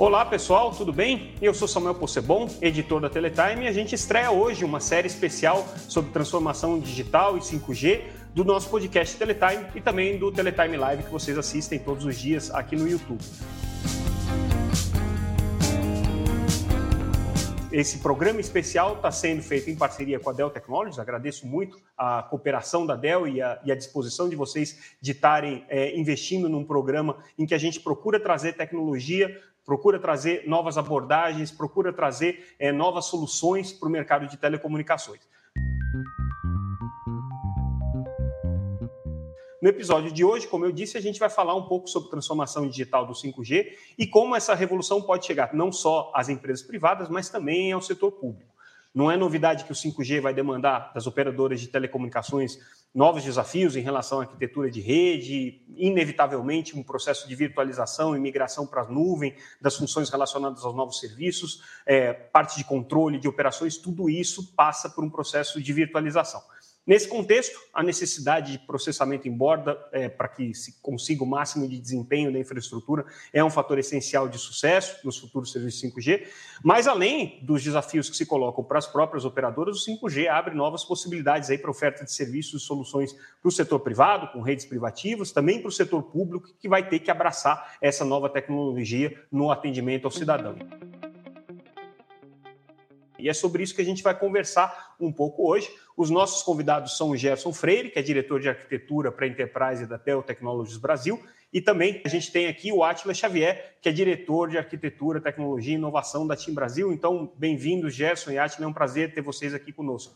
Olá pessoal, tudo bem? Eu sou Samuel Possebon, editor da Teletime, e a gente estreia hoje uma série especial sobre transformação digital e 5G do nosso podcast Teletime e também do Teletime Live que vocês assistem todos os dias aqui no YouTube. Esse programa especial está sendo feito em parceria com a Dell Technologies. Agradeço muito a cooperação da Dell e a, e a disposição de vocês de estarem é, investindo num programa em que a gente procura trazer tecnologia, procura trazer novas abordagens, procura trazer é, novas soluções para o mercado de telecomunicações. No episódio de hoje, como eu disse, a gente vai falar um pouco sobre transformação digital do 5G e como essa revolução pode chegar não só às empresas privadas, mas também ao setor público. Não é novidade que o 5G vai demandar das operadoras de telecomunicações novos desafios em relação à arquitetura de rede, inevitavelmente um processo de virtualização e migração para a nuvem das funções relacionadas aos novos serviços, é, parte de controle de operações, tudo isso passa por um processo de virtualização. Nesse contexto, a necessidade de processamento em borda é, para que se consiga o máximo de desempenho da infraestrutura é um fator essencial de sucesso nos futuros serviços 5G. Mas além dos desafios que se colocam para as próprias operadoras, o 5G abre novas possibilidades aí para oferta de serviços e soluções para o setor privado, com redes privativas, também para o setor público, que vai ter que abraçar essa nova tecnologia no atendimento ao cidadão. E é sobre isso que a gente vai conversar um pouco hoje. Os nossos convidados são o Gerson Freire, que é diretor de arquitetura para a Enterprise da Tel Technologies Brasil, e também a gente tem aqui o Atila Xavier, que é diretor de arquitetura, tecnologia e inovação da Team Brasil. Então, bem-vindos, Gerson e Atila, é um prazer ter vocês aqui conosco.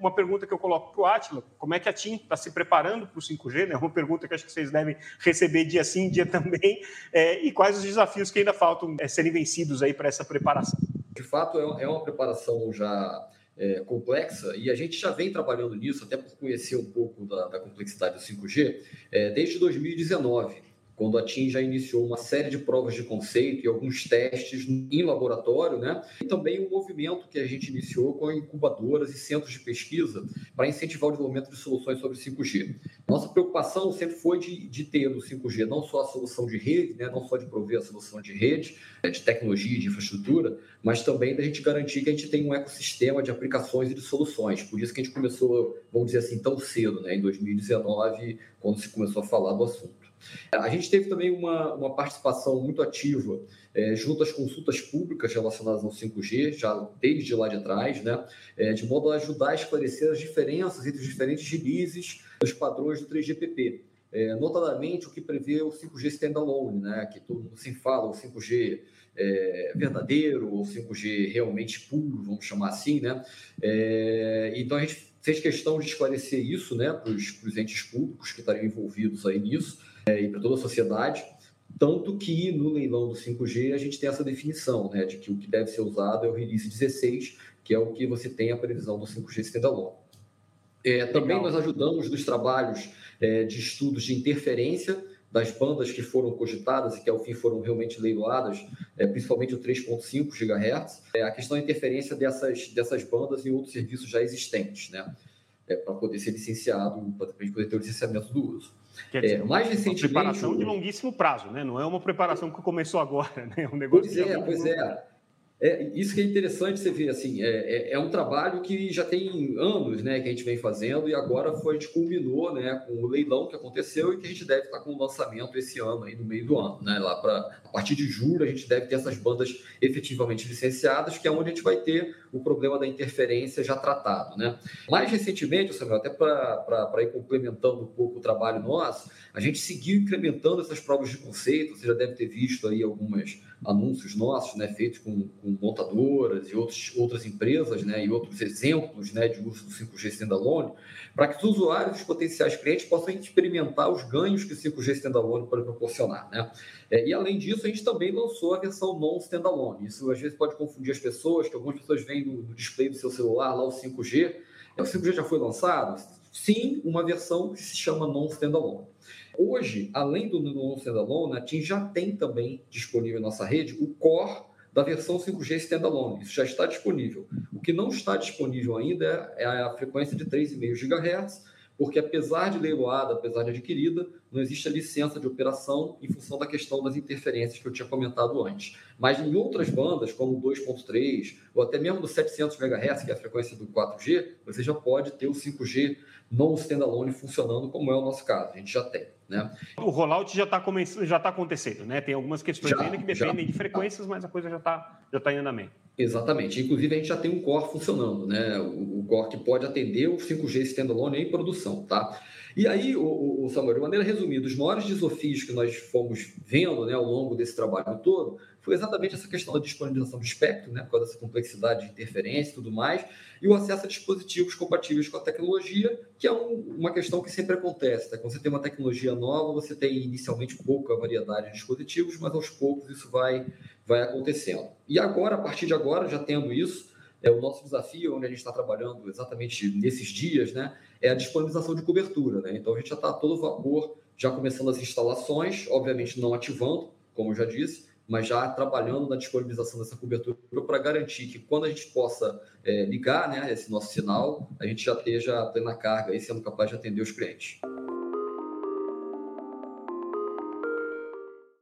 Uma pergunta que eu coloco para o Atila, como é que a TIM está se preparando para o 5G? Né? Uma pergunta que acho que vocês devem receber dia sim, dia também. É, e quais os desafios que ainda faltam é, serem vencidos aí para essa preparação? De fato, é uma preparação já é, complexa e a gente já vem trabalhando nisso, até por conhecer um pouco da, da complexidade do 5G, é, desde 2019 quando a TIM já iniciou uma série de provas de conceito e alguns testes em laboratório, né? E também o um movimento que a gente iniciou com incubadoras e centros de pesquisa para incentivar o desenvolvimento de soluções sobre 5G. Nossa preocupação sempre foi de, de ter no 5G não só a solução de rede, né? não só de prover a solução de rede, né? de tecnologia, de infraestrutura, mas também da gente garantir que a gente tem um ecossistema de aplicações e de soluções. Por isso que a gente começou, vamos dizer assim, tão cedo, né? em 2019, quando se começou a falar do assunto. A gente teve também uma, uma participação muito ativa é, junto às consultas públicas relacionadas ao 5G, já desde lá de trás, né, é, de modo a ajudar a esclarecer as diferenças entre os diferentes releases dos padrões do 3GPP. É, notadamente o que prevê o 5G standalone, né, que todo mundo se fala, o 5G é, verdadeiro, ou 5G realmente puro, vamos chamar assim, né? É, então a gente fez questão de esclarecer isso, né, para os entes públicos que estariam envolvidos aí nisso é, e para toda a sociedade. Tanto que no leilão do 5G a gente tem essa definição, né, de que o que deve ser usado é o release 16, que é o que você tem a previsão do 5G standalone. É, também nós ajudamos nos trabalhos é, de estudos de interferência das bandas que foram cogitadas e que ao fim foram realmente leiloadas, é, principalmente o 3.5 GHz, é, a questão da interferência dessas, dessas bandas em outros serviços já existentes, né? É, para poder ser licenciado, para poder ter o licenciamento do uso. Quer dizer, é, mais recentemente. Uma preparação de longuíssimo prazo, né? Não é uma preparação que começou agora, né? É um negócio pois é, pois é. É, isso que é interessante você ver, assim, é, é, é, um trabalho que já tem anos, né, que a gente vem fazendo e agora foi, a gente culminou, né, com o leilão que aconteceu e que a gente deve estar com o lançamento esse ano, aí no meio do ano, né, lá para, a partir de julho a gente deve ter essas bandas efetivamente licenciadas, que é onde a gente vai ter o problema da interferência já tratado, né. Mais recentemente, Samuel, até para ir complementando um pouco o trabalho nosso, a gente seguiu incrementando essas provas de conceito, você já deve ter visto aí algumas anúncios nossos, né, feitos com, com montadoras e outros, outras empresas, né, e outros exemplos, né, de uso do 5G standalone, para que os usuários, os potenciais clientes, possam experimentar os ganhos que o 5G standalone pode proporcionar, né. É, e além disso, a gente também lançou a versão non standalone. Isso às vezes pode confundir as pessoas, que algumas pessoas veem no, no display do seu celular lá o 5G. O 5G já foi lançado? Sim, uma versão que se chama non standalone. Hoje, além do non standalone, a TIM já tem também disponível em nossa rede o core da versão 5G standalone. Isso já está disponível. O que não está disponível ainda é a frequência de 3,5 GHz, porque apesar de leiloada, apesar de adquirida, não existe a licença de operação em função da questão das interferências que eu tinha comentado antes. Mas em outras bandas, como 2.3 ou até mesmo do 700 MHz, que é a frequência do 4G, você já pode ter o 5G não standalone funcionando, como é o nosso caso. A gente já tem. Né? O rollout já está já tá acontecendo, né? Tem algumas questões já, ainda que dependem já. de frequências, mas a coisa já está já tá em andamento. Exatamente. Inclusive, a gente já tem um core funcionando, né? O, o core que pode atender o 5G standalone em produção, tá? E aí, o, o Samuel, de maneira resumida, os maiores desafios que nós fomos vendo né, ao longo desse trabalho todo foi exatamente essa questão da disponibilização do espectro, né, por causa dessa complexidade de interferência e tudo mais, e o acesso a dispositivos compatíveis com a tecnologia, que é um, uma questão que sempre acontece. Tá? Quando você tem uma tecnologia nova, você tem inicialmente pouca variedade de dispositivos, mas aos poucos isso vai, vai acontecendo. E agora, a partir de agora, já tendo isso, é o nosso desafio, onde a gente está trabalhando exatamente nesses dias, né, é a disponibilização de cobertura. Né? Então, a gente já está a todo vapor, já começando as instalações, obviamente não ativando, como eu já disse, mas já trabalhando na disponibilização dessa cobertura para garantir que quando a gente possa é, ligar né, esse nosso sinal, a gente já esteja plena carga e sendo capaz de atender os clientes.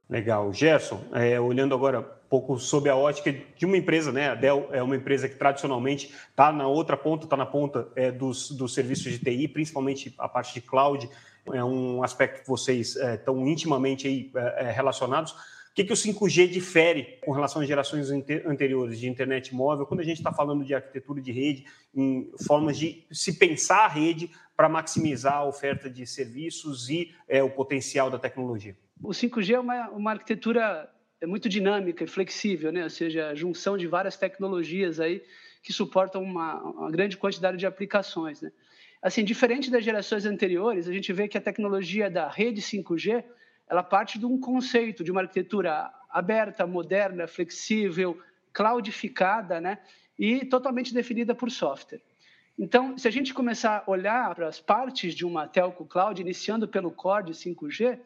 Legal. Gerson, é, olhando agora um pouco sob a ótica de uma empresa, né? A Dell é uma empresa que tradicionalmente está na outra ponta, está na ponta é, dos, dos serviços de TI, principalmente a parte de cloud, é um aspecto que vocês estão é, intimamente aí, é, é, relacionados. O que, que o 5G difere com relação às gerações anteriores de internet móvel, quando a gente está falando de arquitetura de rede, em formas de se pensar a rede para maximizar a oferta de serviços e é, o potencial da tecnologia? O 5G é uma, uma arquitetura muito dinâmica e flexível, né? ou seja, a junção de várias tecnologias aí que suportam uma, uma grande quantidade de aplicações. Né? Assim, diferente das gerações anteriores, a gente vê que a tecnologia da rede 5G ela parte de um conceito, de uma arquitetura aberta, moderna, flexível, cloudificada, né? E totalmente definida por software. Então, se a gente começar a olhar para as partes de uma telco cloud, iniciando pelo core de 5G,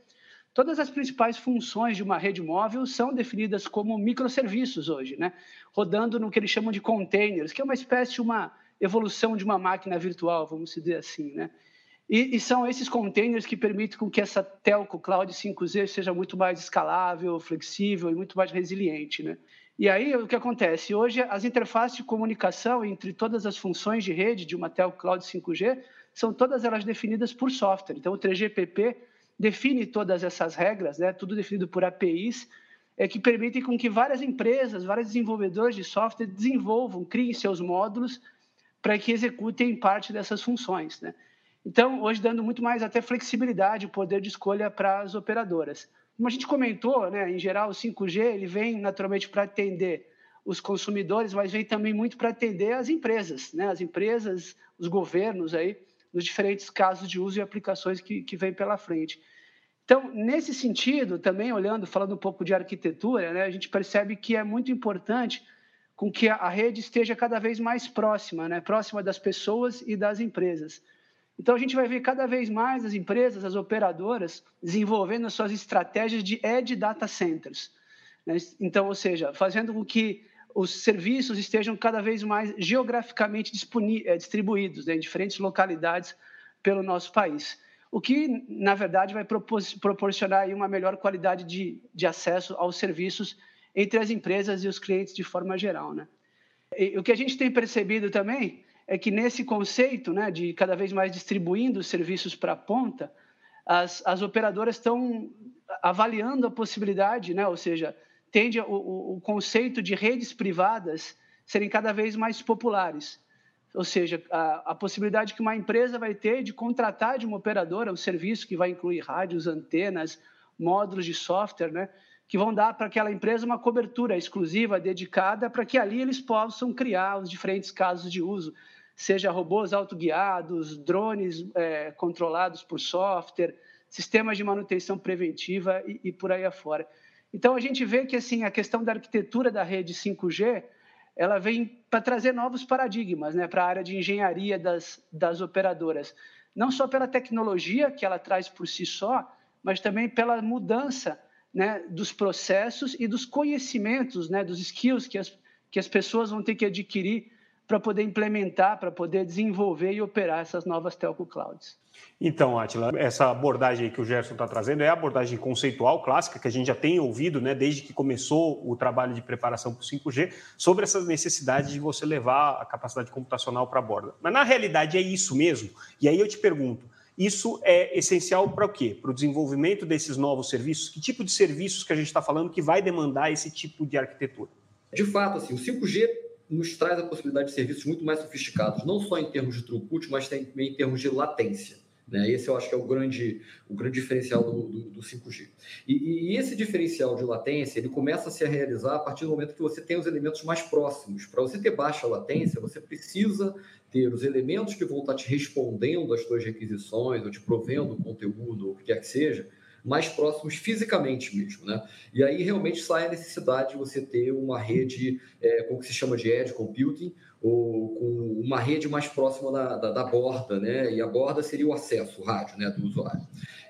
todas as principais funções de uma rede móvel são definidas como microserviços hoje, né? Rodando no que eles chamam de containers, que é uma espécie de uma evolução de uma máquina virtual, vamos dizer assim, né? E, e, são esses containers que permitem com que essa telco cloud 5G seja muito mais escalável, flexível e muito mais resiliente, né? E aí o que acontece? Hoje as interfaces de comunicação entre todas as funções de rede de uma telco cloud 5G são todas elas definidas por software. Então o 3GPP define todas essas regras, né? Tudo definido por APIs, é que permitem com que várias empresas, vários desenvolvedores de software desenvolvam, criem seus módulos para que executem parte dessas funções, né? Então, hoje dando muito mais até flexibilidade, poder de escolha para as operadoras. Como a gente comentou, né, em geral, o 5G ele vem naturalmente para atender os consumidores, mas vem também muito para atender as empresas, né, as empresas, os governos aí, nos diferentes casos de uso e aplicações que, que vem pela frente. Então, nesse sentido, também olhando, falando um pouco de arquitetura, né, a gente percebe que é muito importante com que a rede esteja cada vez mais próxima, né, próxima das pessoas e das empresas. Então, a gente vai ver cada vez mais as empresas, as operadoras, desenvolvendo as suas estratégias de edge data centers. Né? Então, ou seja, fazendo com que os serviços estejam cada vez mais geograficamente eh, distribuídos né, em diferentes localidades pelo nosso país. O que, na verdade, vai proporcionar uma melhor qualidade de, de acesso aos serviços entre as empresas e os clientes de forma geral. Né? E, o que a gente tem percebido também é que nesse conceito né, de cada vez mais distribuindo os serviços para a ponta, as, as operadoras estão avaliando a possibilidade, né, ou seja, tende o, o, o conceito de redes privadas serem cada vez mais populares. Ou seja, a, a, possibilidade que uma empresa vai ter de contratar de uma operadora um serviço que vai incluir rádios, antenas, módulos de software, né, que vão dar para aquela empresa uma cobertura exclusiva, dedicada, para que ali eles possam criar os diferentes casos de uso, seja robôs autoguiados, drones é, controlados por software, sistemas de manutenção preventiva e, e, por aí afora. Então a gente vê que assim a questão da arquitetura da rede 5G ela vem para trazer novos paradigmas, né, para a área de engenharia das, das operadoras, não só pela tecnologia que ela traz por si só, mas também pela mudança né, dos processos e dos conhecimentos, né, dos skills que as, que as pessoas vão ter que adquirir para poder implementar, para poder desenvolver e operar essas novas telco clouds. Então, Atila, essa abordagem que o Gerson está trazendo é a abordagem conceitual clássica que a gente já tem ouvido, né, desde que começou o trabalho de preparação para o 5G, sobre essa necessidade de você levar a capacidade computacional para a borda. Mas na realidade é isso mesmo. E aí eu te pergunto, isso é essencial para o quê? Para o desenvolvimento desses novos serviços? Que tipo de serviços que a gente está falando que vai demandar esse tipo de arquitetura? De fato, assim, o 5G nos traz a possibilidade de serviços muito mais sofisticados, não só em termos de throughput, mas também em termos de latência. Né? Esse eu acho que é o grande, o grande diferencial do, do, do 5G. E, e, esse diferencial de latência ele começa a se realizar a partir do momento que você tem os elementos mais próximos. Para você ter baixa latência, você precisa ter os elementos que vão estar te respondendo às suas requisições, ou te provendo conteúdo, ou o que quer que seja, mais próximos fisicamente mesmo, né? E aí realmente sai a necessidade de você ter uma rede, é, como que se chama de edge computing, ou com uma rede mais próxima da, da, da, borda, né? E a borda seria o acesso, o rádio, né, do usuário.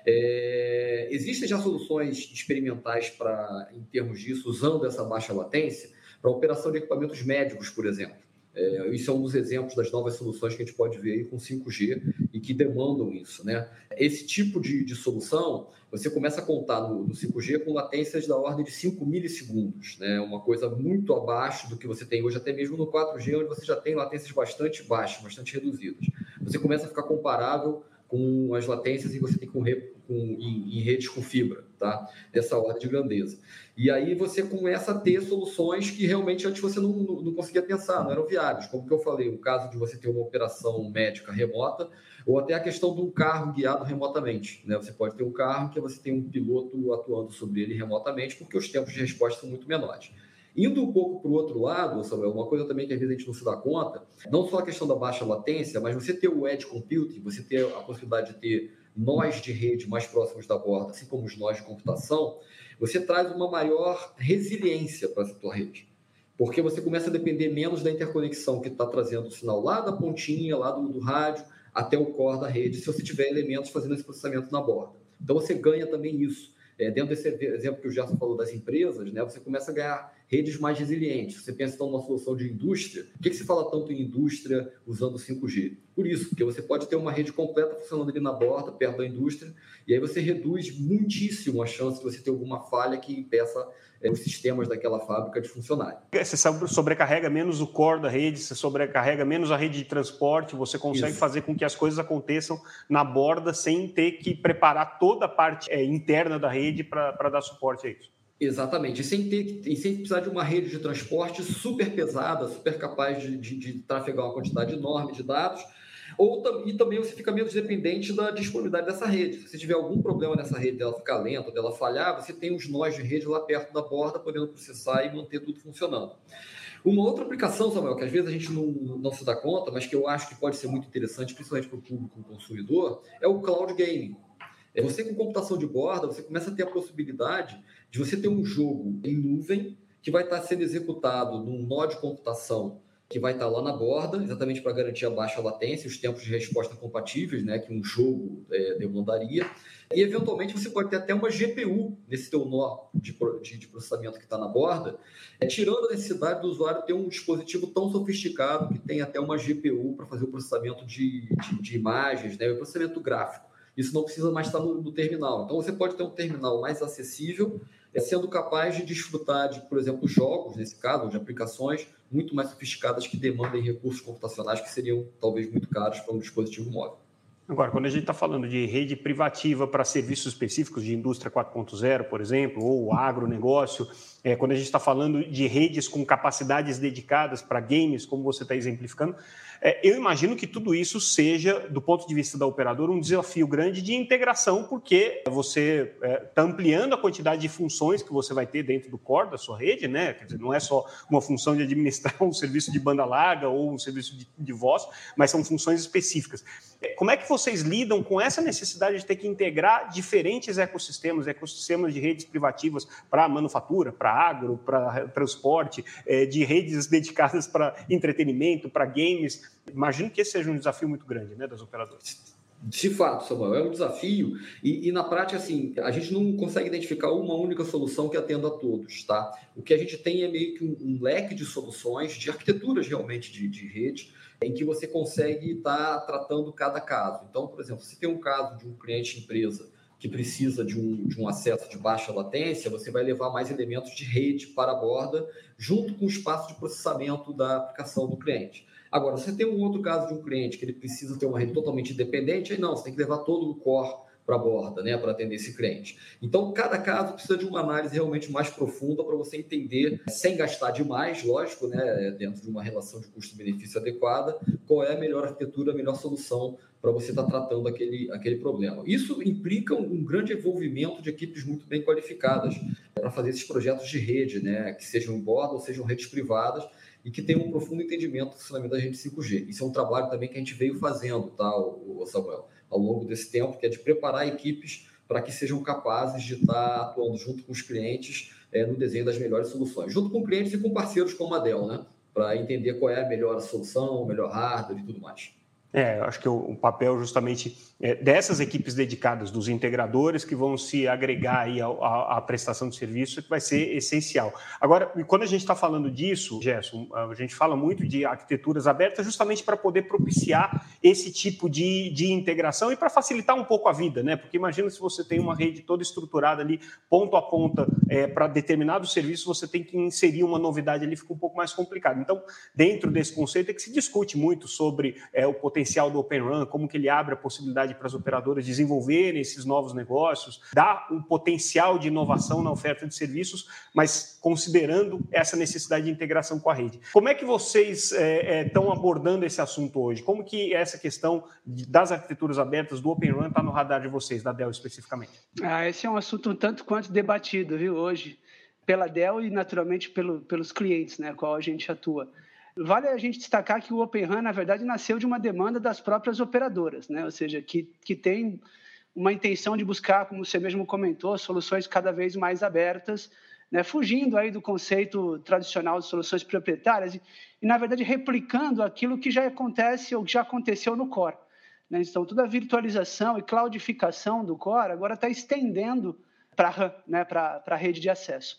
É, existem já soluções experimentais para, em termos disso, usando essa baixa latência para operação de equipamentos médicos, por exemplo. É, isso é um dos exemplos das novas soluções que a gente pode ver aí com 5G e que demandam isso. Né? Esse tipo de, de solução, você começa a contar no, no, 5G com latências da ordem de 5 milissegundos, né? uma coisa muito abaixo do que você tem hoje, até mesmo no 4G, onde você já tem latências bastante baixas, bastante reduzidas. Você começa a ficar comparável com as latências e você tem com, com em, em, redes com fibra, tá? Dessa ordem de grandeza. E aí você começa a ter soluções que realmente antes você não, não, não conseguia pensar, não eram viáveis. Como que eu falei, o caso de você ter uma operação médica remota, ou até a questão de um carro guiado remotamente. Né? Você pode ter um carro que você tem um piloto atuando sobre ele remotamente, porque os tempos de resposta são muito menores. Indo um pouco para o outro lado, Samuel, uma coisa também que às vezes a gente não se dá conta, não só a questão da baixa latência, mas você ter o edge computing, você ter a possibilidade de ter nós de rede mais próximos da borda, assim como os nós de computação, você traz uma maior resiliência para a sua rede. Porque você começa a depender menos da interconexão que está trazendo o sinal lá da pontinha, lá do, do rádio, até o core da rede, se você tiver elementos fazendo esse processamento na borda. Então você ganha também isso. É, dentro desse exemplo que o Gerson falou das empresas, né, você começa a ganhar redes mais resilientes. Você pensa então numa solução de indústria. Por que, que se fala tanto em indústria usando 5G? Por isso, porque você pode ter uma rede completa funcionando ali na borda, perto da indústria, e aí você reduz muitíssimo a chance de você ter alguma falha que impeça é, os sistemas daquela fábrica de funcionar. Você sobrecarrega menos o core da rede, você sobrecarrega menos a rede de transporte, você consegue Isso. fazer com que as coisas aconteçam na borda sem ter que preparar toda a parte é, interna da rede para dar suporte a isso. Exatamente, e sem, ter, e sem precisar de uma rede de transporte super pesada, super capaz de, de, de trafegar uma quantidade enorme de dados, ou e também você fica menos dependente da disponibilidade dessa rede. Se tiver algum problema nessa rede dela ficar lenta, dela falhar, você tem os nós de rede lá perto da borda, podendo processar e manter tudo funcionando. Uma outra aplicação, Samuel, que às vezes a gente não, não se dá conta, mas que eu acho que pode ser muito interessante, principalmente para o público consumidor, é o cloud gaming. É você com computação de borda, você começa a ter a possibilidade de você ter um jogo em nuvem que vai estar sendo executado num nó de computação que vai estar lá na borda, exatamente para garantir a baixa latência, os tempos de resposta compatíveis, né, que um jogo é, demandaria. E, eventualmente, você pode ter até uma GPU nesse teu nó de, de, de processamento que está na borda, é, tirando a necessidade do usuário ter um dispositivo tão sofisticado que tem até uma GPU para fazer o processamento de, de, de imagens, né, o processamento gráfico. Isso não precisa mais estar no, no terminal. Então, você pode ter um terminal mais acessível, é, sendo capaz de desfrutar de, por exemplo, jogos, nesse caso, de aplicações muito mais sofisticadas que demandem recursos computacionais que seriam talvez muito caros para um dispositivo móvel. Agora, quando a gente está falando de rede privativa para serviços específicos de indústria 4.0, por exemplo, ou agronegócio, é, quando a gente está falando de redes com capacidades dedicadas para games, como você está exemplificando, é, eu imagino que tudo isso seja, do ponto de vista da operadora, um desafio grande de integração, porque você está é, tá ampliando a quantidade de funções que você vai ter dentro do core da sua rede, né? Quer dizer, não é só uma função de administrar um serviço de banda larga ou um serviço de, de voz, mas são funções específicas. É, como é que vocês lidam com essa necessidade de ter que integrar diferentes ecossistemas, ecossistemas de redes privativas para manufatura, para agro, para transporte, é, de redes dedicadas para entretenimento, para games? Imagino que esse seja um desafio muito grande né, das operadoras. De fato, Samuel, é um desafio e, e, na prática, assim, a gente não consegue identificar uma única solução que atenda a todos, tá? O que a gente tem é meio que um, um leque de soluções, de arquiteturas realmente de, de rede, em que você consegue estar tá tratando cada caso. Então, por exemplo, se tem um caso de um cliente empresa que precisa de um, de um acesso de baixa latência, você vai levar mais elementos de rede para a borda, junto com o espaço de processamento da aplicação do cliente. Agora, você tem um outro caso de um cliente que ele precisa ter uma rede totalmente independente, aí não, você tem que levar todo o core para a borda, né, para atender esse cliente. Então, cada caso precisa de uma análise realmente mais profunda para você entender, sem gastar demais, lógico, né, dentro de uma relação de custo-benefício adequada, qual é a melhor arquitetura, a melhor solução para você estar tá tratando aquele, aquele problema. Isso implica um, grande envolvimento de equipes muito bem qualificadas para fazer esses projetos de rede, né, que sejam em borda ou sejam redes privadas, e que tenham um profundo entendimento do funcionamento da rede 5G. Isso é um trabalho também que a gente veio fazendo, tá, Samuel? ao longo desse tempo, que é de preparar equipes para que sejam capazes de estar atuando junto com os clientes é, no desenho das melhores soluções, junto com clientes e com parceiros como a Dell, né? Para entender qual é a melhor solução, o melhor hardware e tudo mais. É, acho que o, papel justamente é, dessas equipes dedicadas, dos integradores que vão se agregar aí à, prestação de serviço, que vai ser essencial. Agora, quando a gente está falando disso, Gerson, a gente fala muito de arquiteturas abertas justamente para poder propiciar esse tipo de, de integração e para facilitar um pouco a vida, né? Porque imagina se você tem uma rede toda estruturada ali, ponto a ponta, é, para determinados serviços, você tem que inserir uma novidade ali, fica um pouco mais complicado. Então, dentro desse conceito é que se discute muito sobre é, o potencial do Open Run, como que ele abre a possibilidade para as operadoras desenvolverem esses novos negócios, dá um potencial de inovação na oferta de serviços, mas considerando essa necessidade de integração com a rede. Como é que vocês estão é, é, abordando esse assunto hoje? Como que essa questão das arquiteturas abertas, do Open Run, está no radar de vocês, da Dell especificamente? Ah, esse é um assunto um tanto quanto debatido, viu, hoje, pela Dell e, naturalmente, pelo, pelos clientes, né, qual a gente atua. Vale a gente destacar que o Open RAN, na verdade, nasceu de uma demanda das próprias operadoras, né? ou seja, que, que tem uma intenção de buscar, como você mesmo comentou, soluções cada vez mais abertas, né? fugindo aí do conceito tradicional de soluções proprietárias e, e, na verdade, replicando aquilo que já acontece ou que já aconteceu no core. Né? Então, toda a virtualização e cloudificação do core agora está estendendo para né? a rede de acesso.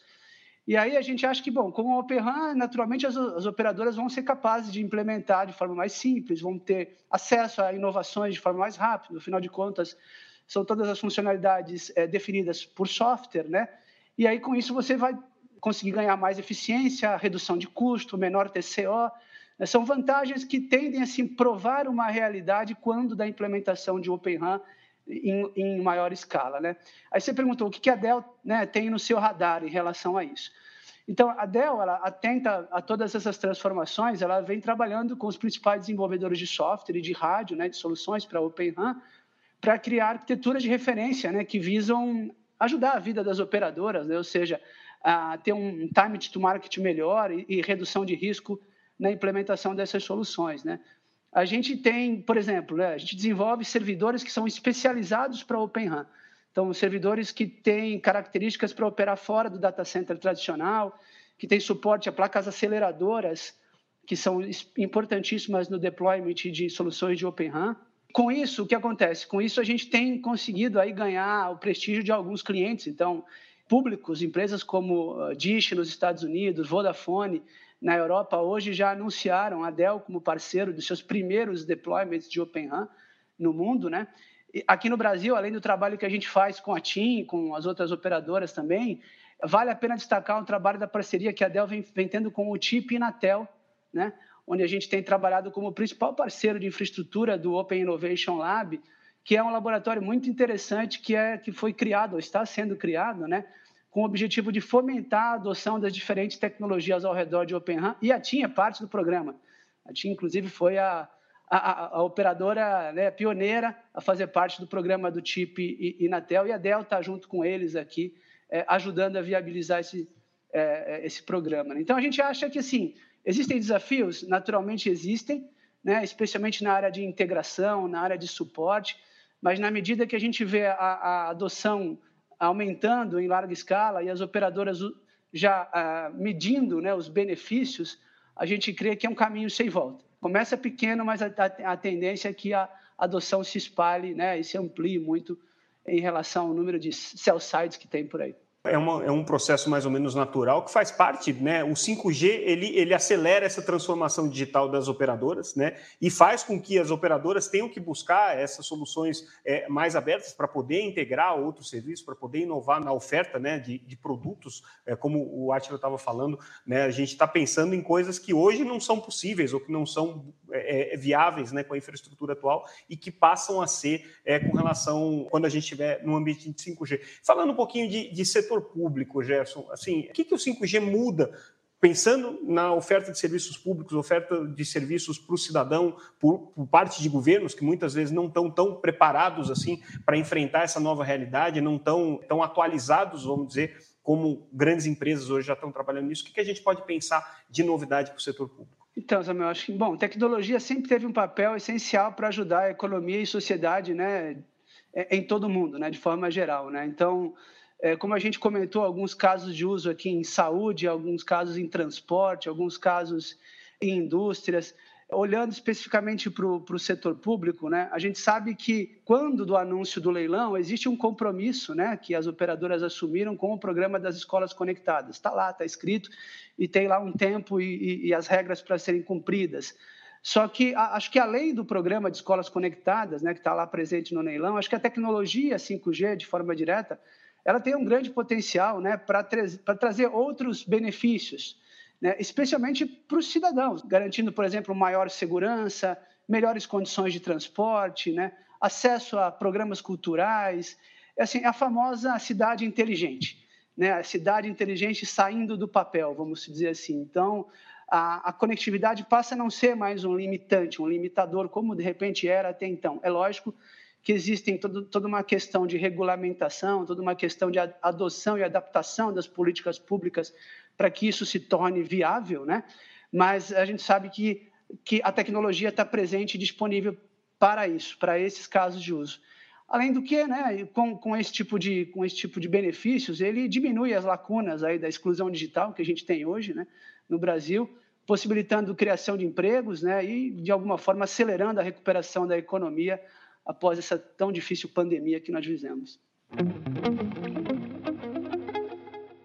E aí a gente acha que, bom, com o Open RAN, naturalmente as, as, operadoras vão ser capazes de implementar de forma mais simples, vão ter acesso a inovações de forma mais rápida, afinal de contas, são todas as funcionalidades é, definidas por software, né? E aí com isso você vai conseguir ganhar mais eficiência, redução de custo, menor TCO, né? são vantagens que tendem a assim, provar uma realidade quando da implementação de Open RAN em, em maior escala. Né? Aí você perguntou o que a Dell né, tem no seu radar em relação a isso. Então, a Dell, ela atenta a todas essas transformações, ela vem trabalhando com os principais desenvolvedores de software e de rádio, né, de soluções para Open RAN, para criar arquiteturas de referência né, que visam ajudar a vida das operadoras, né, ou seja, a ter um time to market melhor e, e redução de risco na implementação dessas soluções. Né? A gente tem, por exemplo, né, a gente desenvolve servidores que são especializados para Open RAN. Então, servidores que têm características para operar fora do data center tradicional, que têm suporte a placas aceleradoras, que são importantíssimas no deployment de soluções de Open RAN. Com isso, o que acontece? Com isso, a gente tem conseguido aí ganhar o prestígio de alguns clientes. Então, públicos, empresas como uh, Dish nos Estados Unidos, Vodafone, na Europa hoje já anunciaram a Dell como parceiro dos seus primeiros deployments de Open RAN no mundo, né? Aqui no Brasil, além do trabalho que a gente faz com a TIM, com as outras operadoras também, vale a pena destacar o trabalho da parceria que a Dell vem, vem tendo com o TIP e Inatel, né? onde a gente tem trabalhado como principal parceiro de infraestrutura do Open Innovation Lab, que é um laboratório muito interessante que, é, que foi criado, ou está sendo criado, né? Com o objetivo de fomentar a adoção das diferentes tecnologias ao redor de Open RAN, e a TIM é parte do programa. A TIM, inclusive, foi a, a, a operadora né, pioneira a fazer parte do programa do TIP e Inatel, e a Dell está junto com eles aqui, é, ajudando a viabilizar esse, é, é, esse programa. Né? Então, a gente acha que, assim, existem desafios? Naturalmente existem, né, especialmente na área de integração, na área de suporte, mas na medida que a gente vê a, a adoção aumentando em larga escala e as operadoras já ah, medindo né, os benefícios, a gente crê que é um caminho sem volta. Começa pequeno, mas a, a, tendência é que a, adoção se espalhe né, e se amplie muito em relação ao número de cell sites que tem por aí é, uma, é um processo mais ou menos natural que faz parte, né? O 5G ele, ele acelera essa transformação digital das operadoras, né? E faz com que as operadoras tenham que buscar essas soluções é, mais abertas para poder integrar outros serviços, para poder inovar na oferta, né? De, de produtos, é, como o Atila estava falando, né? A gente está pensando em coisas que hoje não são possíveis ou que não são é, é, viáveis, né? Com a infraestrutura atual e que passam a ser é, com relação quando a gente estiver no ambiente de 5G. Falando um pouquinho de, de setor público, Gerson, assim, o que, que o 5G muda pensando na oferta de serviços públicos, oferta de serviços para o cidadão por, por, parte de governos que muitas vezes não estão tão preparados assim para enfrentar essa nova realidade, não estão tão atualizados, vamos dizer, como grandes empresas hoje já estão trabalhando nisso. O que, que a gente pode pensar de novidade para o setor público? Então, Samuel, acho que, bom, tecnologia sempre teve um papel essencial para ajudar a economia e sociedade, né, em todo o mundo, né, de forma geral, né? Então, é, como a gente comentou, alguns casos de uso aqui em saúde, alguns casos em transporte, alguns casos em indústrias. Olhando especificamente para o setor público, né, a gente sabe que quando do anúncio do leilão existe um compromisso né, que as operadoras assumiram com o programa das escolas conectadas. Está lá, está escrito, e tem lá um tempo e, e, e as regras para serem cumpridas. Só que acho que além do programa de escolas conectadas, né, que está lá presente no leilão, acho que a tecnologia 5G, de forma direta, ela tem um grande potencial né, para tra trazer outros benefícios, né, especialmente para os cidadãos, garantindo, por exemplo, maior segurança, melhores condições de transporte, né, acesso a programas culturais, assim, a famosa cidade inteligente, né, a cidade inteligente saindo do papel, vamos dizer assim. Então, a, a, conectividade passa a não ser mais um limitante, um limitador, como de repente era até então. É lógico que existem todo, toda uma questão de regulamentação, toda uma questão de adoção e adaptação das políticas públicas para que isso se torne viável, né? Mas a gente sabe que, que a tecnologia está presente e disponível para isso, para esses casos de uso. Além do que, né, com, com, esse tipo de, com esse tipo de benefícios, ele diminui as lacunas aí da exclusão digital que a gente tem hoje né, no Brasil, possibilitando criação de empregos né, e, de alguma forma, acelerando a recuperação da economia após essa tão difícil pandemia que nós vivemos.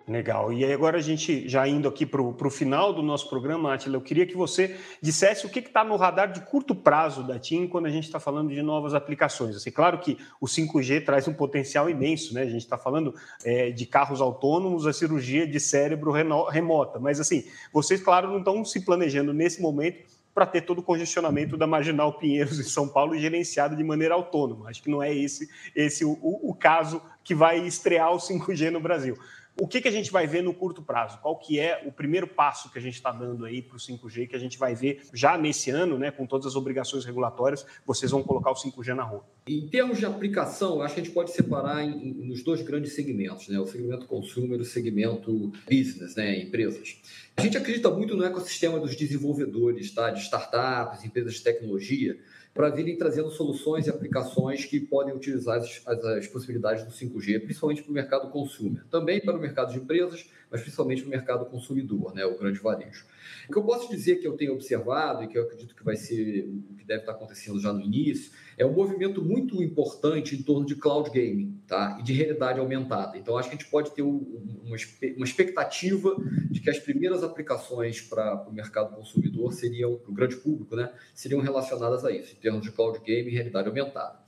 Legal. E agora a gente já indo aqui para o final do nosso programa, Atila, eu queria que você dissesse o que está no radar de curto prazo da TIM quando a gente está falando de novas aplicações. Assim, claro que o 5G traz um potencial imenso, né? A gente está falando é, de carros autônomos, a cirurgia de cérebro remota, mas assim, vocês, claro, não estão se planejando nesse momento para ter todo o congestionamento da Marginal Pinheiros em São Paulo gerenciado de maneira autônoma. Acho que não é esse, esse o, o caso que vai estrear o 5G no Brasil. O que, que a gente vai ver no curto prazo? Qual que é o primeiro passo que a gente está dando aí para o 5G, que a gente vai ver já nesse ano, né, com todas as obrigações regulatórias, vocês vão colocar o 5G na rua? Em termos de aplicação, acho que a gente pode separar em, nos dois grandes segmentos, né, o segmento consumer e o segmento business, né, empresas. A gente acredita muito no ecossistema dos desenvolvedores, tá, de startups, empresas de tecnologia, para virem trazendo soluções e aplicações que podem utilizar as, as, as possibilidades do 5G, principalmente para o mercado consumer, também para o mercado de empresas, mas principalmente para o mercado consumidor, né, o grande varejo. O que eu posso dizer que eu tenho observado e que eu acredito que vai ser o que deve estar acontecendo já no início é um movimento muito importante em torno de cloud gaming tá? e de realidade aumentada. Então, acho que a gente pode ter uma, uma expectativa de que as primeiras aplicações para o mercado consumidor seriam, para o grande público, né, seriam relacionadas a isso, em termos de cloud gaming e realidade aumentada.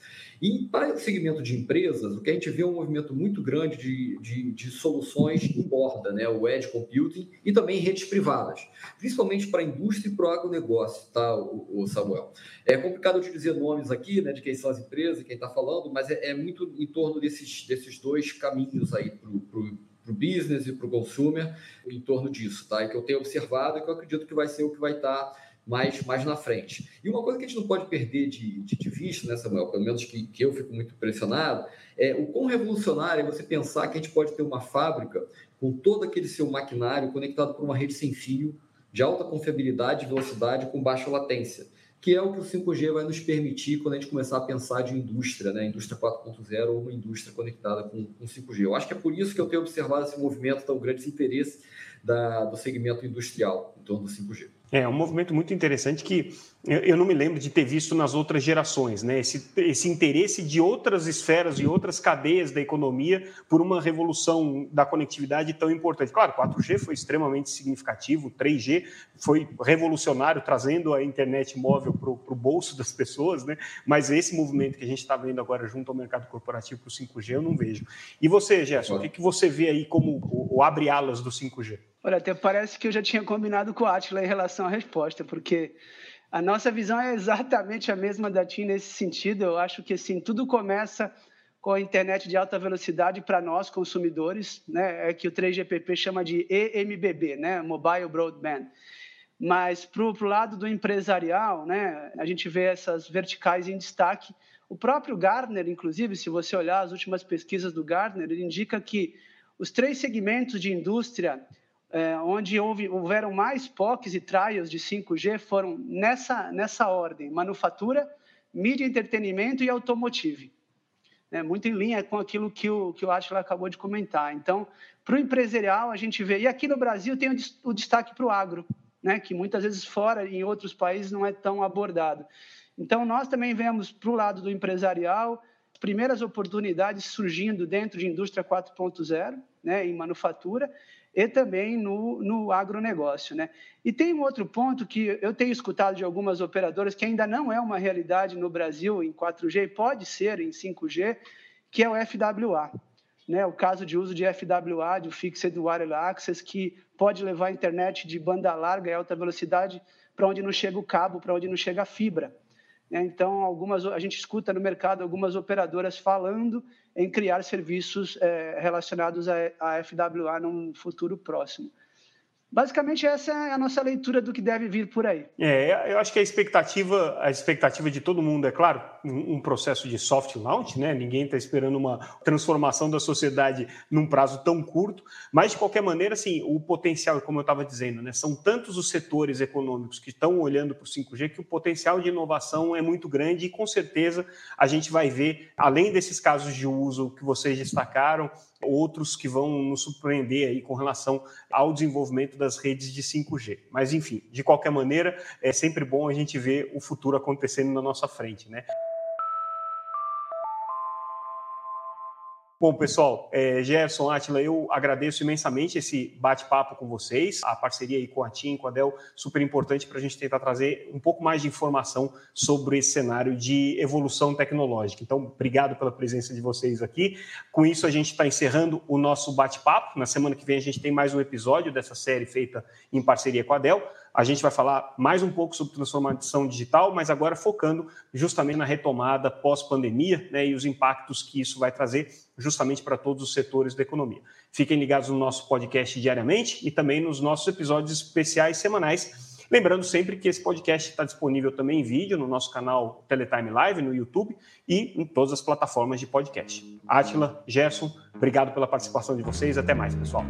E para o segmento de empresas, o que a gente vê é um movimento muito grande de, de, de soluções em borda, né? o edge computing, e também redes privadas, principalmente para a indústria e para o agronegócio, tá, o, o, Samuel? É complicado eu te dizer nomes aqui, né, de quem são as empresas, quem está falando, mas é, é, muito em torno desses, desses dois caminhos aí para o business e para o consumer em torno disso, tá? E que eu tenho observado e que eu acredito que vai ser o que vai estar tá mais, mais na frente. E uma coisa que a gente não pode perder de, de, de vista, né, Samuel, pelo menos que, que eu fico muito impressionado, é o quão revolucionário é você pensar que a gente pode ter uma fábrica com todo aquele seu maquinário conectado por uma rede sem fio, de alta confiabilidade velocidade com baixa latência, que é o que o 5G vai nos permitir quando a gente começar a pensar de indústria, né? indústria 4.0 ou uma indústria conectada com, com 5G. Eu acho que é por isso que eu tenho observado esse movimento tão grande, esse interesse da, do segmento industrial em torno do 5G. É um movimento muito interessante que eu não me lembro de ter visto nas outras gerações, né? Esse, esse interesse de outras esferas e outras cadeias da economia por uma revolução da conectividade tão importante. Claro, 4G foi extremamente significativo, 3G foi revolucionário, trazendo a internet móvel para o bolso das pessoas, né? Mas esse movimento que a gente está vendo agora junto ao mercado corporativo para o 5G, eu não vejo. E você, Gerson, o que, que você vê aí como o, o abre-alas do 5G? Olha, até parece que eu já tinha combinado com o Atila em relação à resposta, porque a nossa visão é exatamente a mesma da TIM nesse sentido. Eu acho que assim, tudo começa com a internet de alta velocidade para nós, consumidores, né? é que o 3GPP chama de EMBB, né? Mobile Broadband. Mas para o lado do empresarial, né? a gente vê essas verticais em destaque. O próprio Gartner, inclusive, se você olhar as últimas pesquisas do Gartner, ele indica que os três segmentos de indústria é, onde houve, houveram mais POCs e trials de 5G foram nessa, nessa ordem: manufatura, mídia, entretenimento e automotive. É, muito em linha com aquilo que o, que o Atila acabou de comentar. Então, para o empresarial, a gente vê. E aqui no Brasil tem o, destaque para o agro, né, que muitas vezes fora, em outros países, não é tão abordado. Então, nós também vemos para o lado do empresarial primeiras oportunidades surgindo dentro de indústria 4.0, né, em manufatura, e também no, no agronegócio. Né? E tem um outro ponto que eu tenho escutado de algumas operadoras, que ainda não é uma realidade no Brasil em 4G, pode ser em 5G, que é o FWA. Né, o caso de uso de FWA, de Fixed Wireless Access, que pode levar a internet de banda larga e alta velocidade para onde não chega o cabo, para onde não chega a fibra. Né? Então, algumas, a gente escuta no mercado algumas operadoras falando em criar serviços é, relacionados a, a FWA num futuro próximo. Basicamente, essa é a nossa leitura do que deve vir por aí. É, eu acho que a expectativa, a expectativa de todo mundo, é claro, um, processo de soft launch, né? Ninguém está esperando uma transformação da sociedade num prazo tão curto, mas de qualquer maneira, assim, o potencial, como eu estava dizendo, né? São tantos os setores econômicos que estão olhando para o 5G que o potencial de inovação é muito grande e com certeza a gente vai ver, além desses casos de uso que vocês destacaram, outros que vão nos surpreender aí com relação ao desenvolvimento das redes de 5G. Mas, enfim, de qualquer maneira, é sempre bom a gente ver o futuro acontecendo na nossa frente, né? Bom, pessoal, é, Gerson, Atila, eu agradeço imensamente esse bate-papo com vocês, a parceria aí com a TIM, com a Dell, super importante para a gente tentar trazer um pouco mais de informação sobre esse cenário de evolução tecnológica. Então, obrigado pela presença de vocês aqui. Com isso, a gente está encerrando o nosso bate-papo. Na semana que vem, a gente tem mais um episódio dessa série feita em parceria com a Dell. A gente vai falar mais um pouco sobre transformação digital, mas agora focando justamente na retomada pós-pandemia né, e os impactos que isso vai trazer justamente para todos os setores da economia. Fiquem ligados no nosso podcast diariamente e também nos nossos episódios especiais semanais. Lembrando sempre que esse podcast está disponível também em vídeo no nosso canal Teletime Live no YouTube e em todas as plataformas de podcast. Atila, Gerson, obrigado pela participação de vocês. Até mais, pessoal.